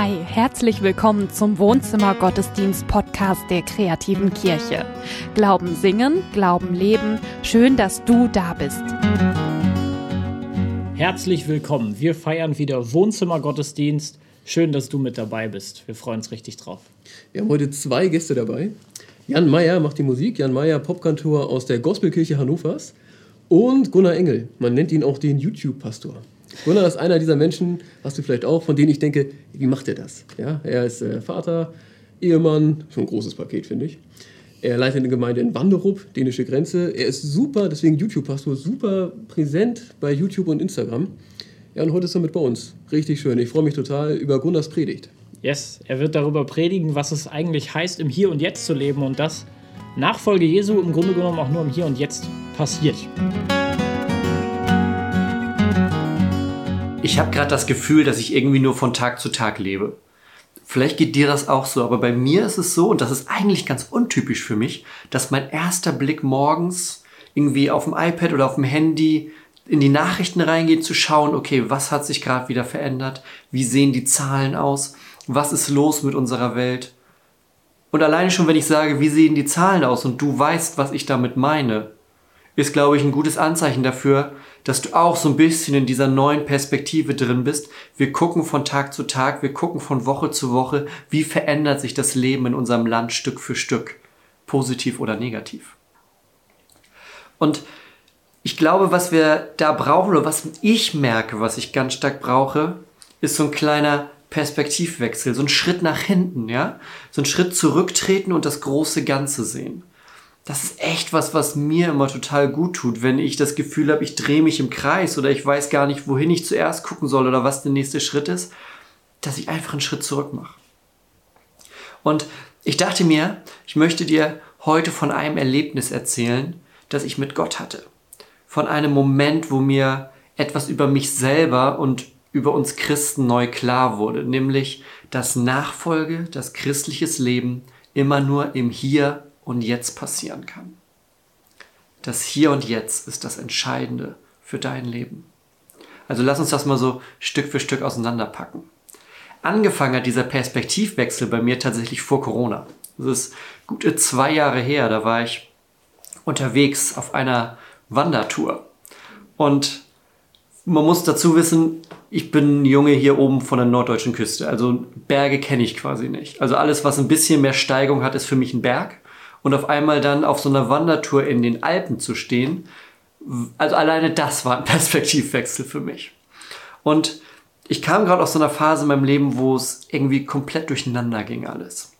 Hi, herzlich willkommen zum Wohnzimmer Gottesdienst Podcast der kreativen Kirche. Glauben singen, Glauben leben. Schön, dass du da bist. Herzlich willkommen. Wir feiern wieder Wohnzimmer Gottesdienst. Schön, dass du mit dabei bist. Wir freuen uns richtig drauf. Wir haben heute zwei Gäste dabei. Jan Meyer macht die Musik. Jan Meyer, Popkantor aus der Gospelkirche Hannovers. Und Gunnar Engel. Man nennt ihn auch den YouTube-Pastor. Gunnar ist einer dieser Menschen, hast du vielleicht auch, von denen ich denke, wie macht er das? Ja, er ist äh, Vater, Ehemann, schon ein großes Paket, finde ich. Er leitet eine Gemeinde in Wanderup, dänische Grenze. Er ist super, deswegen YouTube-Pastor, super präsent bei YouTube und Instagram. Ja, und heute ist er mit bei uns. Richtig schön. Ich freue mich total über Gunnars Predigt. Yes, er wird darüber predigen, was es eigentlich heißt, im Hier und Jetzt zu leben und das Nachfolge Jesu im Grunde genommen auch nur im Hier und Jetzt passiert. Ich habe gerade das Gefühl, dass ich irgendwie nur von Tag zu Tag lebe. Vielleicht geht dir das auch so, aber bei mir ist es so, und das ist eigentlich ganz untypisch für mich, dass mein erster Blick morgens irgendwie auf dem iPad oder auf dem Handy in die Nachrichten reingeht, zu schauen, okay, was hat sich gerade wieder verändert? Wie sehen die Zahlen aus? Was ist los mit unserer Welt? Und alleine schon, wenn ich sage, wie sehen die Zahlen aus und du weißt, was ich damit meine, ist, glaube ich, ein gutes Anzeichen dafür, dass du auch so ein bisschen in dieser neuen Perspektive drin bist. Wir gucken von Tag zu Tag, wir gucken von Woche zu Woche, wie verändert sich das Leben in unserem Land Stück für Stück, positiv oder negativ. Und ich glaube, was wir da brauchen oder was ich merke, was ich ganz stark brauche, ist so ein kleiner Perspektivwechsel, so ein Schritt nach hinten, ja? So ein Schritt zurücktreten und das große Ganze sehen das ist echt was, was mir immer total gut tut, wenn ich das Gefühl habe, ich drehe mich im Kreis oder ich weiß gar nicht, wohin ich zuerst gucken soll oder was der nächste Schritt ist, dass ich einfach einen Schritt zurück mache. Und ich dachte mir, ich möchte dir heute von einem Erlebnis erzählen, das ich mit Gott hatte. Von einem Moment, wo mir etwas über mich selber und über uns Christen neu klar wurde, nämlich, dass Nachfolge, das christliches Leben immer nur im Hier und Jetzt passieren kann. Das Hier und Jetzt ist das Entscheidende für dein Leben. Also lass uns das mal so Stück für Stück auseinanderpacken. Angefangen hat dieser Perspektivwechsel bei mir tatsächlich vor Corona. Das ist gute zwei Jahre her, da war ich unterwegs auf einer Wandertour. Und man muss dazu wissen, ich bin ein Junge hier oben von der norddeutschen Küste. Also Berge kenne ich quasi nicht. Also alles, was ein bisschen mehr Steigung hat, ist für mich ein Berg und auf einmal dann auf so einer Wandertour in den Alpen zu stehen, also alleine das war ein Perspektivwechsel für mich. Und ich kam gerade aus so einer Phase in meinem Leben, wo es irgendwie komplett durcheinander ging alles.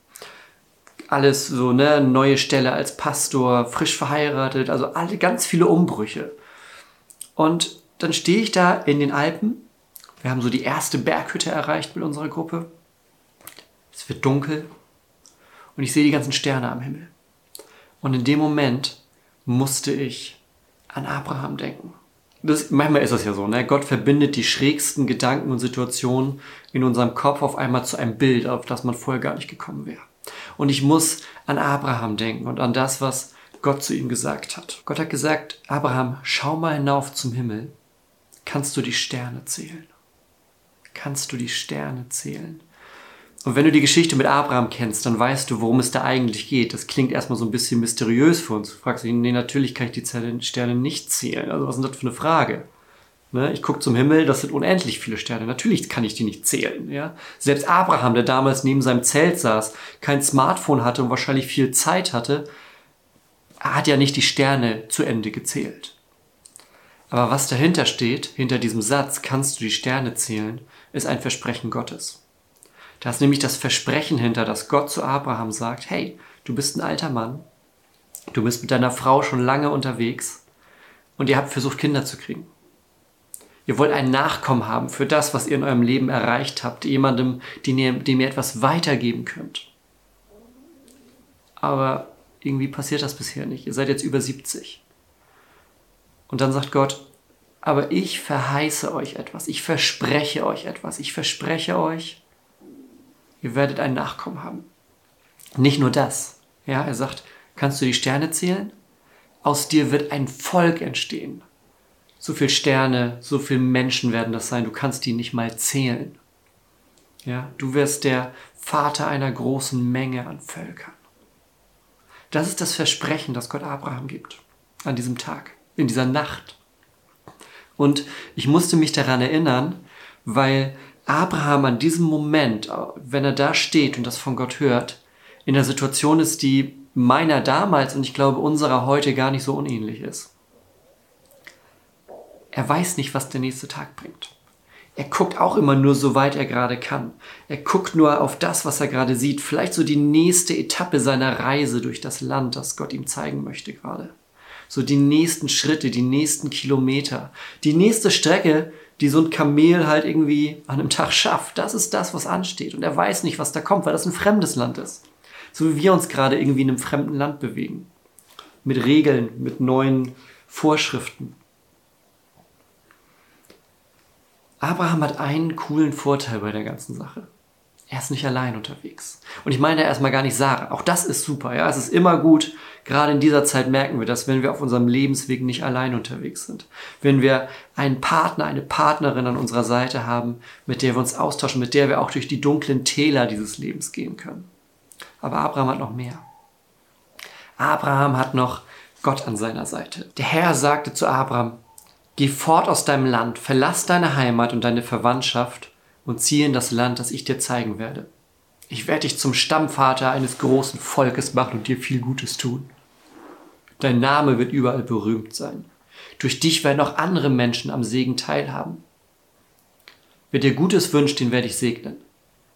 Alles so, ne, neue Stelle als Pastor, frisch verheiratet, also alle ganz viele Umbrüche. Und dann stehe ich da in den Alpen. Wir haben so die erste Berghütte erreicht mit unserer Gruppe. Es wird dunkel und ich sehe die ganzen Sterne am Himmel. Und in dem Moment musste ich an Abraham denken. Das, manchmal ist es ja so, ne? Gott verbindet die schrägsten Gedanken und Situationen in unserem Kopf auf einmal zu einem Bild, auf das man vorher gar nicht gekommen wäre. Und ich muss an Abraham denken und an das, was Gott zu ihm gesagt hat. Gott hat gesagt, Abraham, schau mal hinauf zum Himmel. Kannst du die Sterne zählen? Kannst du die Sterne zählen? Und wenn du die Geschichte mit Abraham kennst, dann weißt du, worum es da eigentlich geht. Das klingt erstmal so ein bisschen mysteriös für uns. Du fragst dich, nee, natürlich kann ich die Sterne nicht zählen. Also was ist das für eine Frage? Ne? Ich gucke zum Himmel, das sind unendlich viele Sterne. Natürlich kann ich die nicht zählen. Ja? Selbst Abraham, der damals neben seinem Zelt saß, kein Smartphone hatte und wahrscheinlich viel Zeit hatte, hat ja nicht die Sterne zu Ende gezählt. Aber was dahinter steht, hinter diesem Satz, kannst du die Sterne zählen, ist ein Versprechen Gottes. Da ist nämlich das Versprechen hinter, dass Gott zu Abraham sagt, hey, du bist ein alter Mann, du bist mit deiner Frau schon lange unterwegs und ihr habt versucht, Kinder zu kriegen. Ihr wollt einen Nachkommen haben für das, was ihr in eurem Leben erreicht habt, jemandem, dem ihr, dem ihr etwas weitergeben könnt. Aber irgendwie passiert das bisher nicht. Ihr seid jetzt über 70. Und dann sagt Gott, aber ich verheiße euch etwas, ich verspreche euch etwas, ich verspreche euch, ihr werdet einen Nachkommen haben. Nicht nur das. Ja, er sagt, kannst du die Sterne zählen? Aus dir wird ein Volk entstehen. So viele Sterne, so viele Menschen werden das sein, du kannst die nicht mal zählen. Ja, du wirst der Vater einer großen Menge an Völkern. Das ist das Versprechen, das Gott Abraham gibt an diesem Tag, in dieser Nacht. Und ich musste mich daran erinnern, weil Abraham an diesem Moment, wenn er da steht und das von Gott hört, in der Situation ist, die meiner damals und ich glaube unserer heute gar nicht so unähnlich ist. Er weiß nicht, was der nächste Tag bringt. Er guckt auch immer nur so weit er gerade kann. Er guckt nur auf das, was er gerade sieht. Vielleicht so die nächste Etappe seiner Reise durch das Land, das Gott ihm zeigen möchte gerade so die nächsten Schritte, die nächsten Kilometer, die nächste Strecke, die so ein Kamel halt irgendwie an einem Tag schafft. Das ist das, was ansteht. Und er weiß nicht, was da kommt, weil das ein fremdes Land ist. So wie wir uns gerade irgendwie in einem fremden Land bewegen. Mit Regeln, mit neuen Vorschriften. Abraham hat einen coolen Vorteil bei der ganzen Sache. Er ist nicht allein unterwegs. Und ich meine erstmal gar nicht Sarah. Auch das ist super. Ja, es ist immer gut, Gerade in dieser Zeit merken wir das, wenn wir auf unserem Lebensweg nicht allein unterwegs sind. Wenn wir einen Partner, eine Partnerin an unserer Seite haben, mit der wir uns austauschen, mit der wir auch durch die dunklen Täler dieses Lebens gehen können. Aber Abraham hat noch mehr. Abraham hat noch Gott an seiner Seite. Der Herr sagte zu Abraham, Geh fort aus deinem Land, verlass deine Heimat und deine Verwandtschaft und ziehe in das Land, das ich dir zeigen werde. Ich werde dich zum Stammvater eines großen Volkes machen und dir viel Gutes tun. Dein Name wird überall berühmt sein. Durch dich werden auch andere Menschen am Segen teilhaben. Wer dir Gutes wünscht, den werde ich segnen.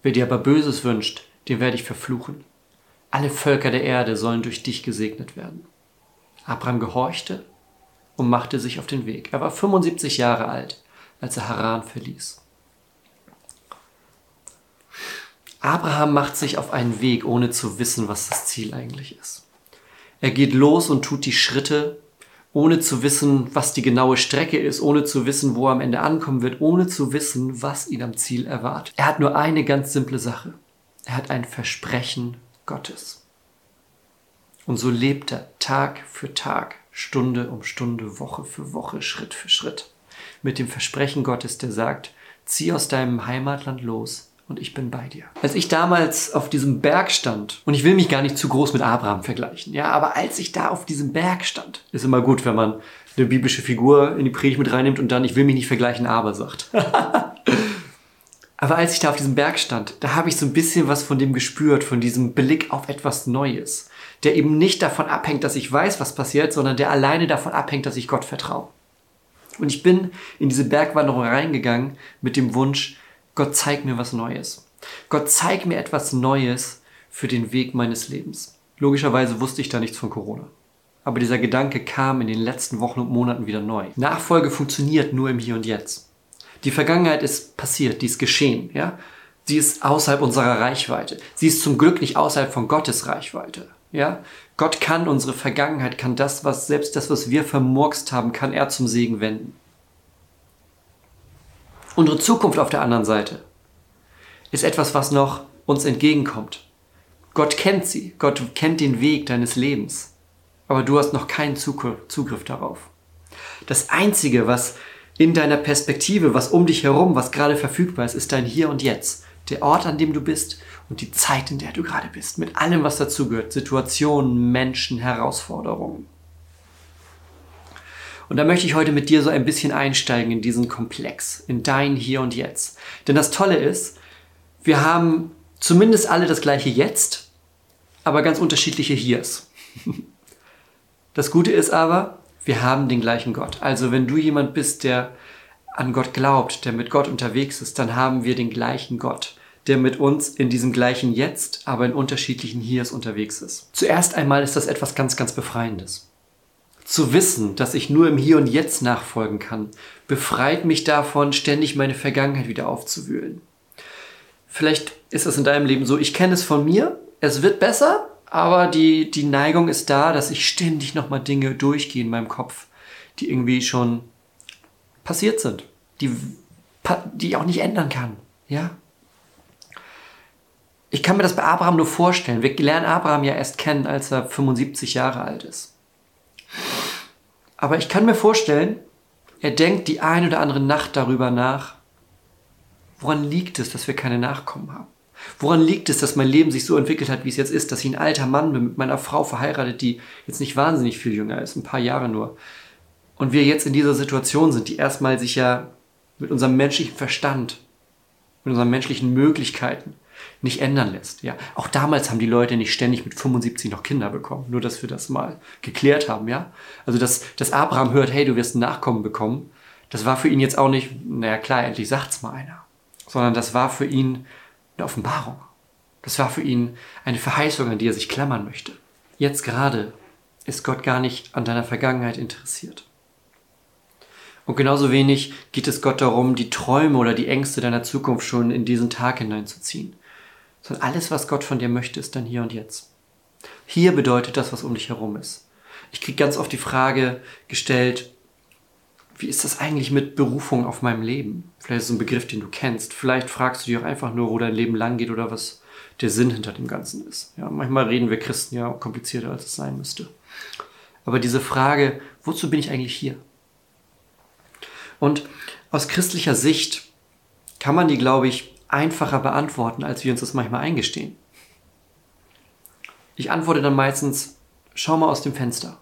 Wer dir aber Böses wünscht, den werde ich verfluchen. Alle Völker der Erde sollen durch dich gesegnet werden. Abraham gehorchte und machte sich auf den Weg. Er war 75 Jahre alt, als er Haran verließ. Abraham macht sich auf einen Weg, ohne zu wissen, was das Ziel eigentlich ist. Er geht los und tut die Schritte, ohne zu wissen, was die genaue Strecke ist, ohne zu wissen, wo er am Ende ankommen wird, ohne zu wissen, was ihn am Ziel erwartet. Er hat nur eine ganz simple Sache. Er hat ein Versprechen Gottes. Und so lebt er Tag für Tag, Stunde um Stunde, Woche für Woche, Schritt für Schritt. Mit dem Versprechen Gottes, der sagt, zieh aus deinem Heimatland los, und ich bin bei dir. Als ich damals auf diesem Berg stand, und ich will mich gar nicht zu groß mit Abraham vergleichen, ja, aber als ich da auf diesem Berg stand, ist immer gut, wenn man eine biblische Figur in die Predigt mit reinnimmt und dann, ich will mich nicht vergleichen, aber sagt. aber als ich da auf diesem Berg stand, da habe ich so ein bisschen was von dem gespürt, von diesem Blick auf etwas Neues, der eben nicht davon abhängt, dass ich weiß, was passiert, sondern der alleine davon abhängt, dass ich Gott vertraue. Und ich bin in diese Bergwanderung reingegangen mit dem Wunsch, Gott, zeig mir was Neues. Gott, zeig mir etwas Neues für den Weg meines Lebens. Logischerweise wusste ich da nichts von Corona. Aber dieser Gedanke kam in den letzten Wochen und Monaten wieder neu. Nachfolge funktioniert nur im Hier und Jetzt. Die Vergangenheit ist passiert, die ist geschehen, ja? Sie ist außerhalb unserer Reichweite. Sie ist zum Glück nicht außerhalb von Gottes Reichweite, ja? Gott kann unsere Vergangenheit, kann das, was, selbst das, was wir vermurkst haben, kann er zum Segen wenden. Unsere Zukunft auf der anderen Seite ist etwas, was noch uns entgegenkommt. Gott kennt sie, Gott kennt den Weg deines Lebens, aber du hast noch keinen Zugriff darauf. Das Einzige, was in deiner Perspektive, was um dich herum, was gerade verfügbar ist, ist dein Hier und Jetzt. Der Ort, an dem du bist und die Zeit, in der du gerade bist. Mit allem, was dazugehört. Situationen, Menschen, Herausforderungen. Und da möchte ich heute mit dir so ein bisschen einsteigen in diesen Komplex, in dein Hier und Jetzt. Denn das Tolle ist, wir haben zumindest alle das gleiche Jetzt, aber ganz unterschiedliche Hiers. Das Gute ist aber, wir haben den gleichen Gott. Also wenn du jemand bist, der an Gott glaubt, der mit Gott unterwegs ist, dann haben wir den gleichen Gott, der mit uns in diesem gleichen Jetzt, aber in unterschiedlichen Hiers unterwegs ist. Zuerst einmal ist das etwas ganz, ganz Befreiendes. Zu wissen, dass ich nur im Hier und Jetzt nachfolgen kann, befreit mich davon, ständig meine Vergangenheit wieder aufzuwühlen. Vielleicht ist es in deinem Leben so, ich kenne es von mir, es wird besser, aber die, die Neigung ist da, dass ich ständig nochmal Dinge durchgehe in meinem Kopf, die irgendwie schon passiert sind, die, die ich auch nicht ändern kann. Ja? Ich kann mir das bei Abraham nur vorstellen. Wir lernen Abraham ja erst kennen, als er 75 Jahre alt ist. Aber ich kann mir vorstellen, er denkt die ein oder andere Nacht darüber nach, Woran liegt es, dass wir keine Nachkommen haben? Woran liegt es, dass mein Leben sich so entwickelt hat, wie es jetzt ist, dass ich ein alter Mann bin, mit meiner Frau verheiratet, die jetzt nicht wahnsinnig viel jünger ist, ein paar Jahre nur. Und wir jetzt in dieser Situation sind, die erstmal sich ja mit unserem menschlichen Verstand, mit unseren menschlichen Möglichkeiten nicht ändern lässt. Ja, auch damals haben die Leute nicht ständig mit 75 noch Kinder bekommen. Nur, dass wir das mal geklärt haben. Ja, also dass, dass Abraham hört, hey, du wirst Nachkommen bekommen, das war für ihn jetzt auch nicht, naja klar, endlich sagt's mal einer, sondern das war für ihn eine Offenbarung. Das war für ihn eine Verheißung, an die er sich klammern möchte. Jetzt gerade ist Gott gar nicht an deiner Vergangenheit interessiert. Und genauso wenig geht es Gott darum, die Träume oder die Ängste deiner Zukunft schon in diesen Tag hineinzuziehen sondern alles, was Gott von dir möchte, ist dann hier und jetzt. Hier bedeutet das, was um dich herum ist. Ich kriege ganz oft die Frage gestellt, wie ist das eigentlich mit Berufung auf meinem Leben? Vielleicht ist es ein Begriff, den du kennst. Vielleicht fragst du dich auch einfach nur, wo dein Leben lang geht oder was der Sinn hinter dem Ganzen ist. Ja, manchmal reden wir Christen ja komplizierter, als es sein müsste. Aber diese Frage, wozu bin ich eigentlich hier? Und aus christlicher Sicht kann man die, glaube ich, einfacher beantworten, als wir uns das manchmal eingestehen. Ich antworte dann meistens, schau mal aus dem Fenster.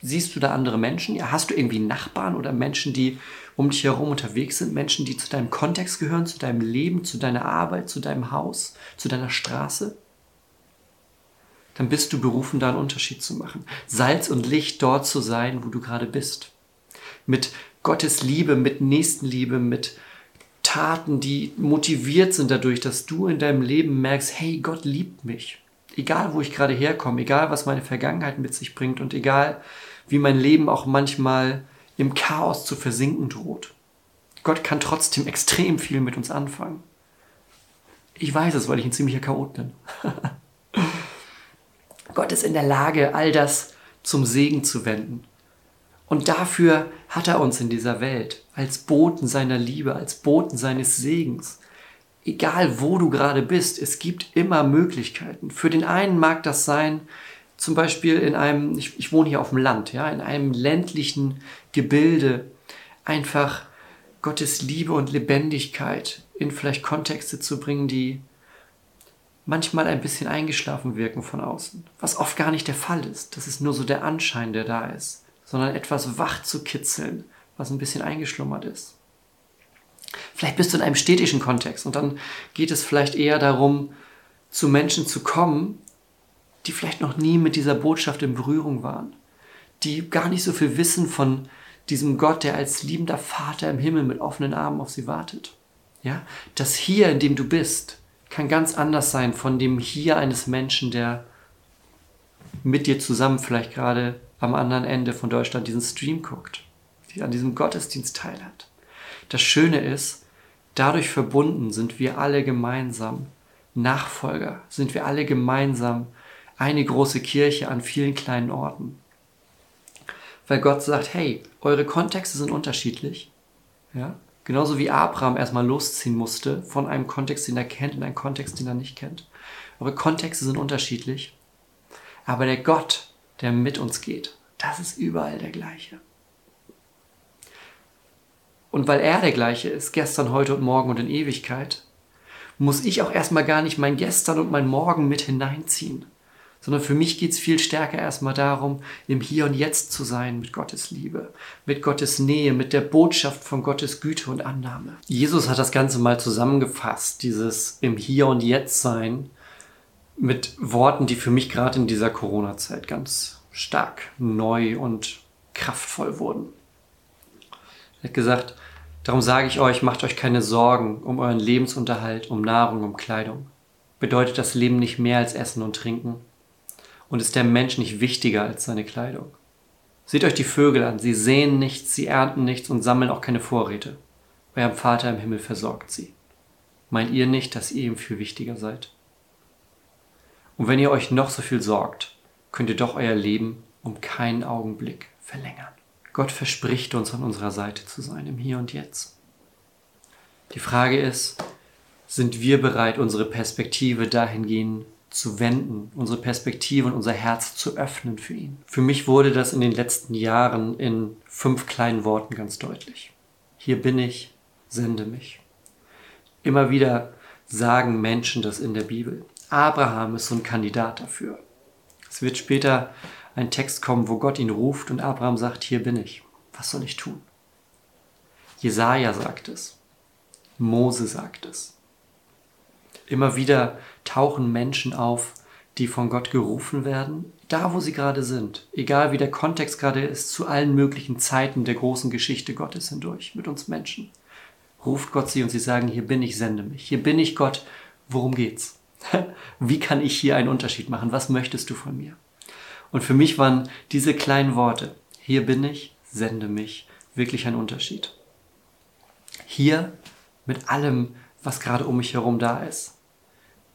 Siehst du da andere Menschen? Ja, hast du irgendwie Nachbarn oder Menschen, die um dich herum unterwegs sind? Menschen, die zu deinem Kontext gehören, zu deinem Leben, zu deiner Arbeit, zu deinem Haus, zu deiner Straße? Dann bist du berufen, da einen Unterschied zu machen. Salz und Licht dort zu sein, wo du gerade bist. Mit Gottes Liebe, mit Nächstenliebe, mit Taten, die motiviert sind dadurch, dass du in deinem Leben merkst, hey, Gott liebt mich. Egal, wo ich gerade herkomme, egal, was meine Vergangenheit mit sich bringt und egal, wie mein Leben auch manchmal im Chaos zu versinken droht. Gott kann trotzdem extrem viel mit uns anfangen. Ich weiß es, weil ich ein ziemlicher Chaot bin. Gott ist in der Lage, all das zum Segen zu wenden. Und dafür hat er uns in dieser Welt als Boten seiner Liebe, als Boten seines Segens. Egal wo du gerade bist, es gibt immer Möglichkeiten. Für den einen mag das sein, zum Beispiel in einem, ich, ich wohne hier auf dem Land, ja, in einem ländlichen Gebilde, einfach Gottes Liebe und Lebendigkeit in vielleicht Kontexte zu bringen, die manchmal ein bisschen eingeschlafen wirken von außen, was oft gar nicht der Fall ist. Das ist nur so der Anschein, der da ist sondern etwas wach zu kitzeln, was ein bisschen eingeschlummert ist. Vielleicht bist du in einem städtischen Kontext und dann geht es vielleicht eher darum, zu Menschen zu kommen, die vielleicht noch nie mit dieser Botschaft in Berührung waren, die gar nicht so viel wissen von diesem Gott, der als liebender Vater im Himmel mit offenen Armen auf sie wartet. Ja, das Hier, in dem du bist, kann ganz anders sein von dem Hier eines Menschen, der mit dir zusammen vielleicht gerade am anderen Ende von Deutschland diesen Stream guckt, die an diesem Gottesdienst teilhat. Das Schöne ist, dadurch verbunden sind wir alle gemeinsam Nachfolger, sind wir alle gemeinsam eine große Kirche an vielen kleinen Orten. Weil Gott sagt, hey, eure Kontexte sind unterschiedlich. Ja? Genauso wie Abraham erstmal losziehen musste von einem Kontext, den er kennt, in einen Kontext, den er nicht kennt. Eure Kontexte sind unterschiedlich. Aber der Gott, der mit uns geht. Das ist überall der gleiche. Und weil er der gleiche ist, gestern, heute und morgen und in Ewigkeit, muss ich auch erstmal gar nicht mein Gestern und mein Morgen mit hineinziehen, sondern für mich geht es viel stärker erstmal darum, im Hier und Jetzt zu sein mit Gottes Liebe, mit Gottes Nähe, mit der Botschaft von Gottes Güte und Annahme. Jesus hat das Ganze mal zusammengefasst, dieses im Hier und Jetzt sein, mit Worten, die für mich gerade in dieser Corona-Zeit ganz stark neu und kraftvoll wurden. Er hat gesagt, darum sage ich euch, macht euch keine Sorgen um euren Lebensunterhalt, um Nahrung, um Kleidung. Bedeutet das Leben nicht mehr als Essen und Trinken? Und ist der Mensch nicht wichtiger als seine Kleidung? Seht euch die Vögel an, sie säen nichts, sie ernten nichts und sammeln auch keine Vorräte. Euer Vater im Himmel versorgt sie. Meint ihr nicht, dass ihr ihm viel wichtiger seid? Und wenn ihr euch noch so viel sorgt, könnt ihr doch euer Leben um keinen Augenblick verlängern. Gott verspricht uns an unserer Seite zu sein im Hier und Jetzt. Die Frage ist, sind wir bereit, unsere Perspektive dahingehend zu wenden, unsere Perspektive und unser Herz zu öffnen für ihn? Für mich wurde das in den letzten Jahren in fünf kleinen Worten ganz deutlich. Hier bin ich, sende mich. Immer wieder sagen Menschen das in der Bibel. Abraham ist so ein Kandidat dafür. Es wird später ein Text kommen, wo Gott ihn ruft und Abraham sagt, hier bin ich. Was soll ich tun? Jesaja sagt es. Mose sagt es. Immer wieder tauchen Menschen auf, die von Gott gerufen werden, da wo sie gerade sind, egal wie der Kontext gerade ist, zu allen möglichen Zeiten der großen Geschichte Gottes hindurch mit uns Menschen. Ruft Gott sie und sie sagen, hier bin ich, sende mich. Hier bin ich Gott, worum geht's? Wie kann ich hier einen Unterschied machen? Was möchtest du von mir? Und für mich waren diese kleinen Worte, hier bin ich, sende mich, wirklich ein Unterschied. Hier mit allem, was gerade um mich herum da ist.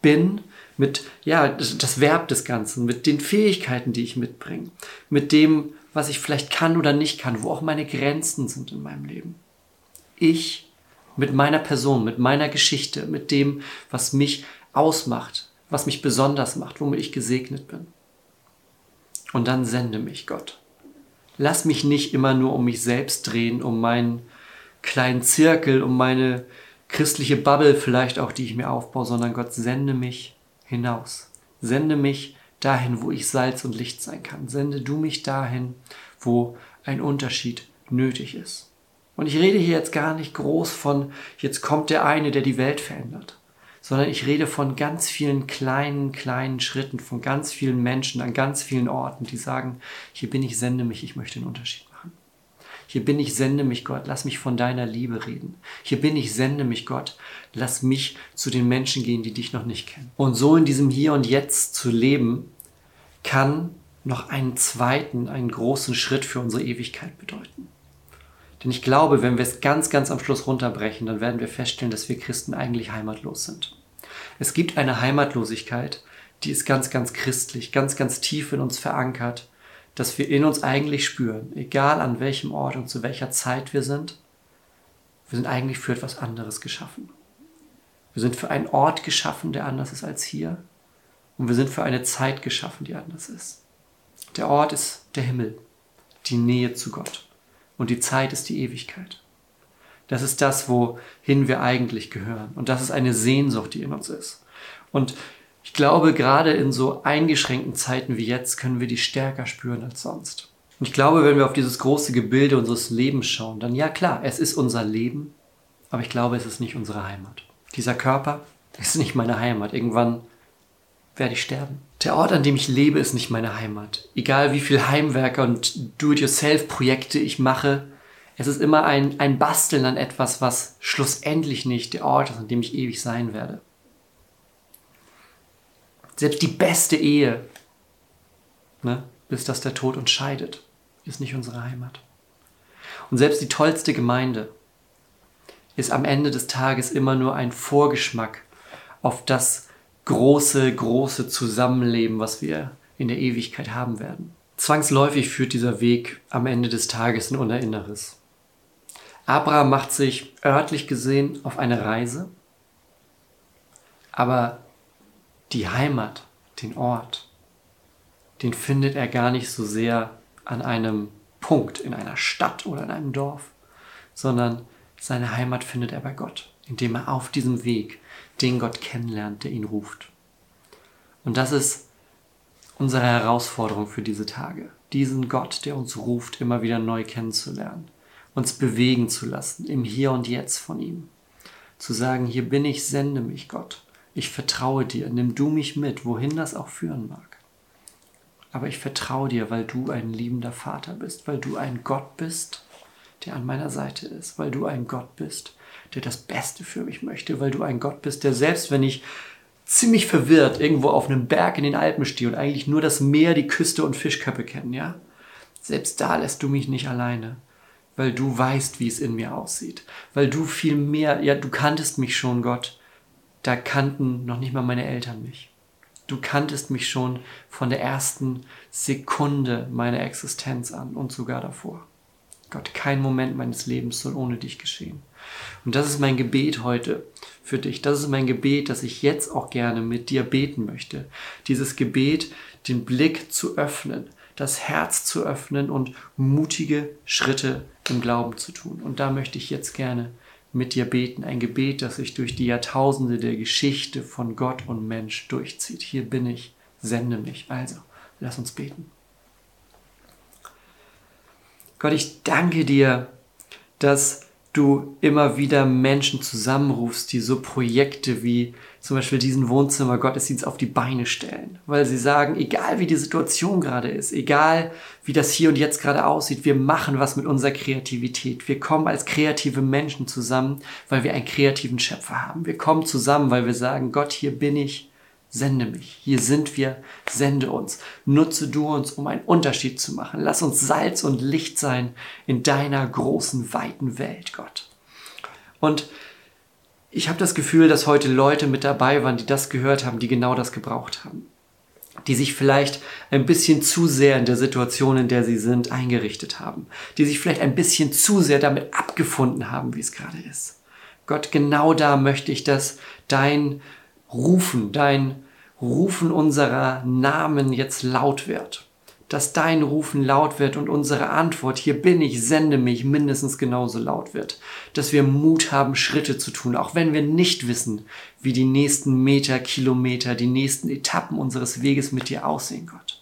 Bin mit, ja, das, Verb des Ganzen, mit den Fähigkeiten, die ich mitbringe, mit dem, was ich vielleicht kann oder nicht kann, wo auch meine Grenzen sind in meinem Leben. Ich mit meiner Person, mit meiner Geschichte, mit dem, was mich ausmacht, was mich besonders macht, womit ich gesegnet bin. Und dann sende mich Gott. Lass mich nicht immer nur um mich selbst drehen, um meinen kleinen Zirkel, um meine christliche Bubble vielleicht auch, die ich mir aufbaue, sondern Gott sende mich hinaus. Sende mich dahin, wo ich Salz und Licht sein kann. Sende du mich dahin, wo ein Unterschied nötig ist. Und ich rede hier jetzt gar nicht groß von, jetzt kommt der eine, der die Welt verändert, sondern ich rede von ganz vielen kleinen, kleinen Schritten, von ganz vielen Menschen an ganz vielen Orten, die sagen, hier bin ich, sende mich, ich möchte einen Unterschied machen. Hier bin ich, sende mich Gott, lass mich von deiner Liebe reden. Hier bin ich, sende mich Gott, lass mich zu den Menschen gehen, die dich noch nicht kennen. Und so in diesem Hier und Jetzt zu leben, kann noch einen zweiten, einen großen Schritt für unsere Ewigkeit bedeuten. Denn ich glaube, wenn wir es ganz, ganz am Schluss runterbrechen, dann werden wir feststellen, dass wir Christen eigentlich heimatlos sind. Es gibt eine Heimatlosigkeit, die ist ganz, ganz christlich, ganz, ganz tief in uns verankert dass wir in uns eigentlich spüren, egal an welchem Ort und zu welcher Zeit wir sind, wir sind eigentlich für etwas anderes geschaffen. Wir sind für einen Ort geschaffen, der anders ist als hier. Und wir sind für eine Zeit geschaffen, die anders ist. Der Ort ist der Himmel, die Nähe zu Gott. Und die Zeit ist die Ewigkeit. Das ist das, wohin wir eigentlich gehören. Und das ist eine Sehnsucht, die in uns ist. Und ich glaube, gerade in so eingeschränkten Zeiten wie jetzt können wir die stärker spüren als sonst. Und ich glaube, wenn wir auf dieses große Gebilde unseres Lebens schauen, dann ja klar, es ist unser Leben, aber ich glaube, es ist nicht unsere Heimat. Dieser Körper ist nicht meine Heimat. Irgendwann werde ich sterben. Der Ort, an dem ich lebe, ist nicht meine Heimat. Egal wie viel Heimwerker und Do-it-yourself-Projekte ich mache, es ist immer ein, ein Basteln an etwas, was schlussendlich nicht der Ort ist, an dem ich ewig sein werde. Selbst die beste Ehe, ne, bis dass der Tod uns scheidet, ist nicht unsere Heimat. Und selbst die tollste Gemeinde ist am Ende des Tages immer nur ein Vorgeschmack auf das große, große Zusammenleben, was wir in der Ewigkeit haben werden. Zwangsläufig führt dieser Weg am Ende des Tages in unser Inneres. Abraham macht sich örtlich gesehen auf eine Reise, aber die Heimat, den Ort, den findet er gar nicht so sehr an einem Punkt in einer Stadt oder in einem Dorf, sondern seine Heimat findet er bei Gott, indem er auf diesem Weg den Gott kennenlernt, der ihn ruft. Und das ist unsere Herausforderung für diese Tage, diesen Gott, der uns ruft, immer wieder neu kennenzulernen, uns bewegen zu lassen, im Hier und Jetzt von ihm. Zu sagen, hier bin ich, sende mich Gott. Ich vertraue dir, nimm du mich mit, wohin das auch führen mag. Aber ich vertraue dir, weil du ein liebender Vater bist, weil du ein Gott bist, der an meiner Seite ist, weil du ein Gott bist, der das Beste für mich möchte, weil du ein Gott bist, der selbst wenn ich ziemlich verwirrt irgendwo auf einem Berg in den Alpen stehe und eigentlich nur das Meer, die Küste und Fischköppe kennen, ja? Selbst da lässt du mich nicht alleine, weil du weißt, wie es in mir aussieht, weil du viel mehr, ja, du kanntest mich schon, Gott, da kannten noch nicht mal meine Eltern mich. Du kanntest mich schon von der ersten Sekunde meiner Existenz an und sogar davor. Gott, kein Moment meines Lebens soll ohne dich geschehen. Und das ist mein Gebet heute für dich. Das ist mein Gebet, das ich jetzt auch gerne mit dir beten möchte. Dieses Gebet, den Blick zu öffnen, das Herz zu öffnen und mutige Schritte im Glauben zu tun. Und da möchte ich jetzt gerne mit dir beten. Ein Gebet, das sich durch die Jahrtausende der Geschichte von Gott und Mensch durchzieht. Hier bin ich, sende mich. Also, lass uns beten. Gott, ich danke dir, dass du immer wieder Menschen zusammenrufst, die so Projekte wie zum Beispiel diesen Wohnzimmer Gottesdienst auf die Beine stellen, weil sie sagen, egal wie die Situation gerade ist, egal wie das hier und jetzt gerade aussieht, wir machen was mit unserer Kreativität. Wir kommen als kreative Menschen zusammen, weil wir einen kreativen Schöpfer haben. Wir kommen zusammen, weil wir sagen, Gott, hier bin ich, Sende mich. Hier sind wir. Sende uns. Nutze du uns, um einen Unterschied zu machen. Lass uns Salz und Licht sein in deiner großen, weiten Welt, Gott. Und ich habe das Gefühl, dass heute Leute mit dabei waren, die das gehört haben, die genau das gebraucht haben. Die sich vielleicht ein bisschen zu sehr in der Situation, in der sie sind, eingerichtet haben. Die sich vielleicht ein bisschen zu sehr damit abgefunden haben, wie es gerade ist. Gott, genau da möchte ich, dass dein Rufen, dein Rufen unserer Namen jetzt laut wird. Dass dein Rufen laut wird und unsere Antwort, hier bin ich, sende mich, mindestens genauso laut wird. Dass wir Mut haben, Schritte zu tun, auch wenn wir nicht wissen, wie die nächsten Meter, Kilometer, die nächsten Etappen unseres Weges mit dir aussehen, Gott.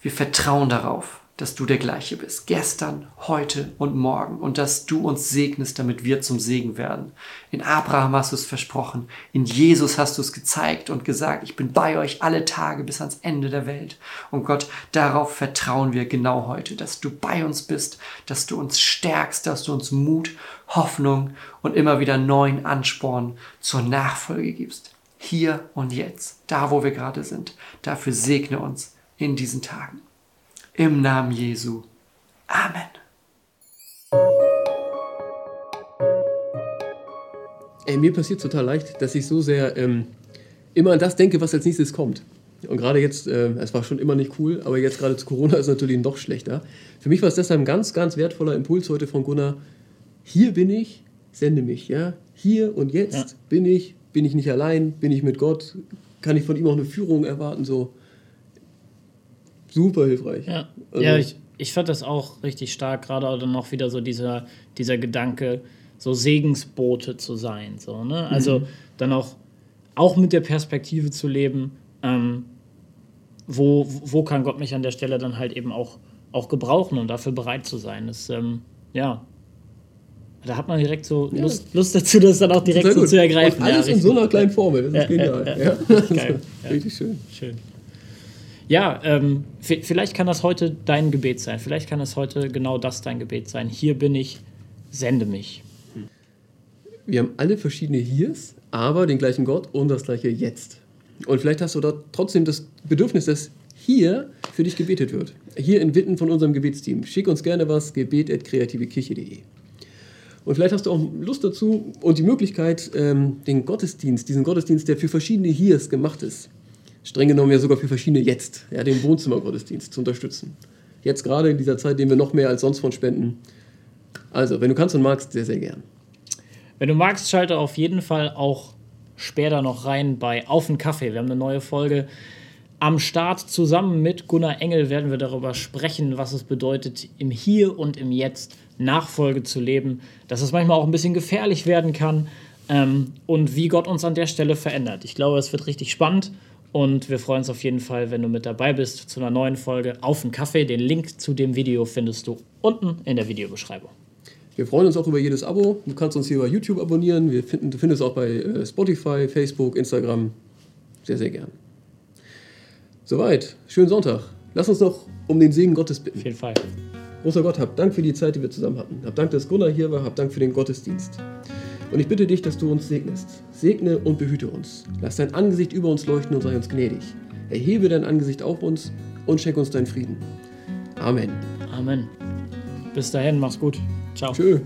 Wir vertrauen darauf, dass du der gleiche bist. Gestern, heute und morgen. Und dass du uns segnest, damit wir zum Segen werden. In Abraham hast du es versprochen. In Jesus hast du es gezeigt und gesagt, ich bin bei euch alle Tage bis ans Ende der Welt. Und Gott, darauf vertrauen wir genau heute, dass du bei uns bist, dass du uns stärkst, dass du uns Mut, Hoffnung und immer wieder neuen Ansporn zur Nachfolge gibst. Hier und jetzt, da wo wir gerade sind. Dafür segne uns in diesen Tagen. Im Namen Jesu. Amen. Ey, mir passiert total leicht, dass ich so sehr ähm, immer an das denke, was als nächstes kommt. Und gerade jetzt, äh, es war schon immer nicht cool, aber jetzt gerade zu Corona ist es natürlich noch schlechter. Für mich war es deshalb ein ganz, ganz wertvoller Impuls heute von Gunnar. Hier bin ich, sende mich, ja. Hier und jetzt ja. bin ich, bin ich nicht allein, bin ich mit Gott, kann ich von ihm auch eine Führung erwarten, so super hilfreich. Ja, also, ja ich, ich fand das auch richtig stark, gerade dann noch wieder so dieser, dieser Gedanke, so Segensbote zu sein. So, ne? Also mhm. dann auch, auch mit der Perspektive zu leben, ähm, wo, wo kann Gott mich an der Stelle dann halt eben auch, auch gebrauchen und dafür bereit zu sein. Das, ähm, ja, da hat man direkt so ja. Lust, Lust, dazu, das dann auch direkt so zu ergreifen. Und alles ja, in so einer kleinen Formel, das ist ja, genial. Ja, Geil. Richtig schön. Schön. Ja, ähm, vielleicht kann das heute dein Gebet sein. Vielleicht kann es heute genau das dein Gebet sein. Hier bin ich, sende mich. Wir haben alle verschiedene Hiers, aber den gleichen Gott und das gleiche Jetzt. Und vielleicht hast du da trotzdem das Bedürfnis, dass hier für dich gebetet wird. Hier in Witten von unserem Gebetsteam. Schick uns gerne was, gebet.kreativekirche.de. Und vielleicht hast du auch Lust dazu und die Möglichkeit, ähm, den Gottesdienst, diesen Gottesdienst, der für verschiedene Hiers gemacht ist, streng genommen ja sogar für verschiedene jetzt, ja, den Wohnzimmergottesdienst zu unterstützen. Jetzt gerade in dieser Zeit, in wir noch mehr als sonst von spenden. Also, wenn du kannst und magst, sehr, sehr gern. Wenn du magst, schalte auf jeden Fall auch später noch rein bei Auf den Kaffee. Wir haben eine neue Folge am Start. Zusammen mit Gunnar Engel werden wir darüber sprechen, was es bedeutet, im Hier und im Jetzt Nachfolge zu leben. Dass es manchmal auch ein bisschen gefährlich werden kann ähm, und wie Gott uns an der Stelle verändert. Ich glaube, es wird richtig spannend und wir freuen uns auf jeden Fall, wenn du mit dabei bist zu einer neuen Folge Auf den Kaffee. Den Link zu dem Video findest du unten in der Videobeschreibung. Wir freuen uns auch über jedes Abo. Du kannst uns hier bei YouTube abonnieren. Wir finden, du findest auch bei äh, Spotify, Facebook, Instagram. Sehr, sehr gern. Soweit. Schönen Sonntag. Lass uns noch um den Segen Gottes bitten. Auf jeden Fall. Großer Gott, hab Dank für die Zeit, die wir zusammen hatten. Hab Dank, dass Gunnar hier war. Hab Dank für den Gottesdienst. Und ich bitte dich, dass du uns segnest. Segne und behüte uns. Lass dein Angesicht über uns leuchten und sei uns gnädig. Erhebe dein Angesicht auf uns und schenk uns deinen Frieden. Amen. Amen. Bis dahin, mach's gut. Ciao. Tschö.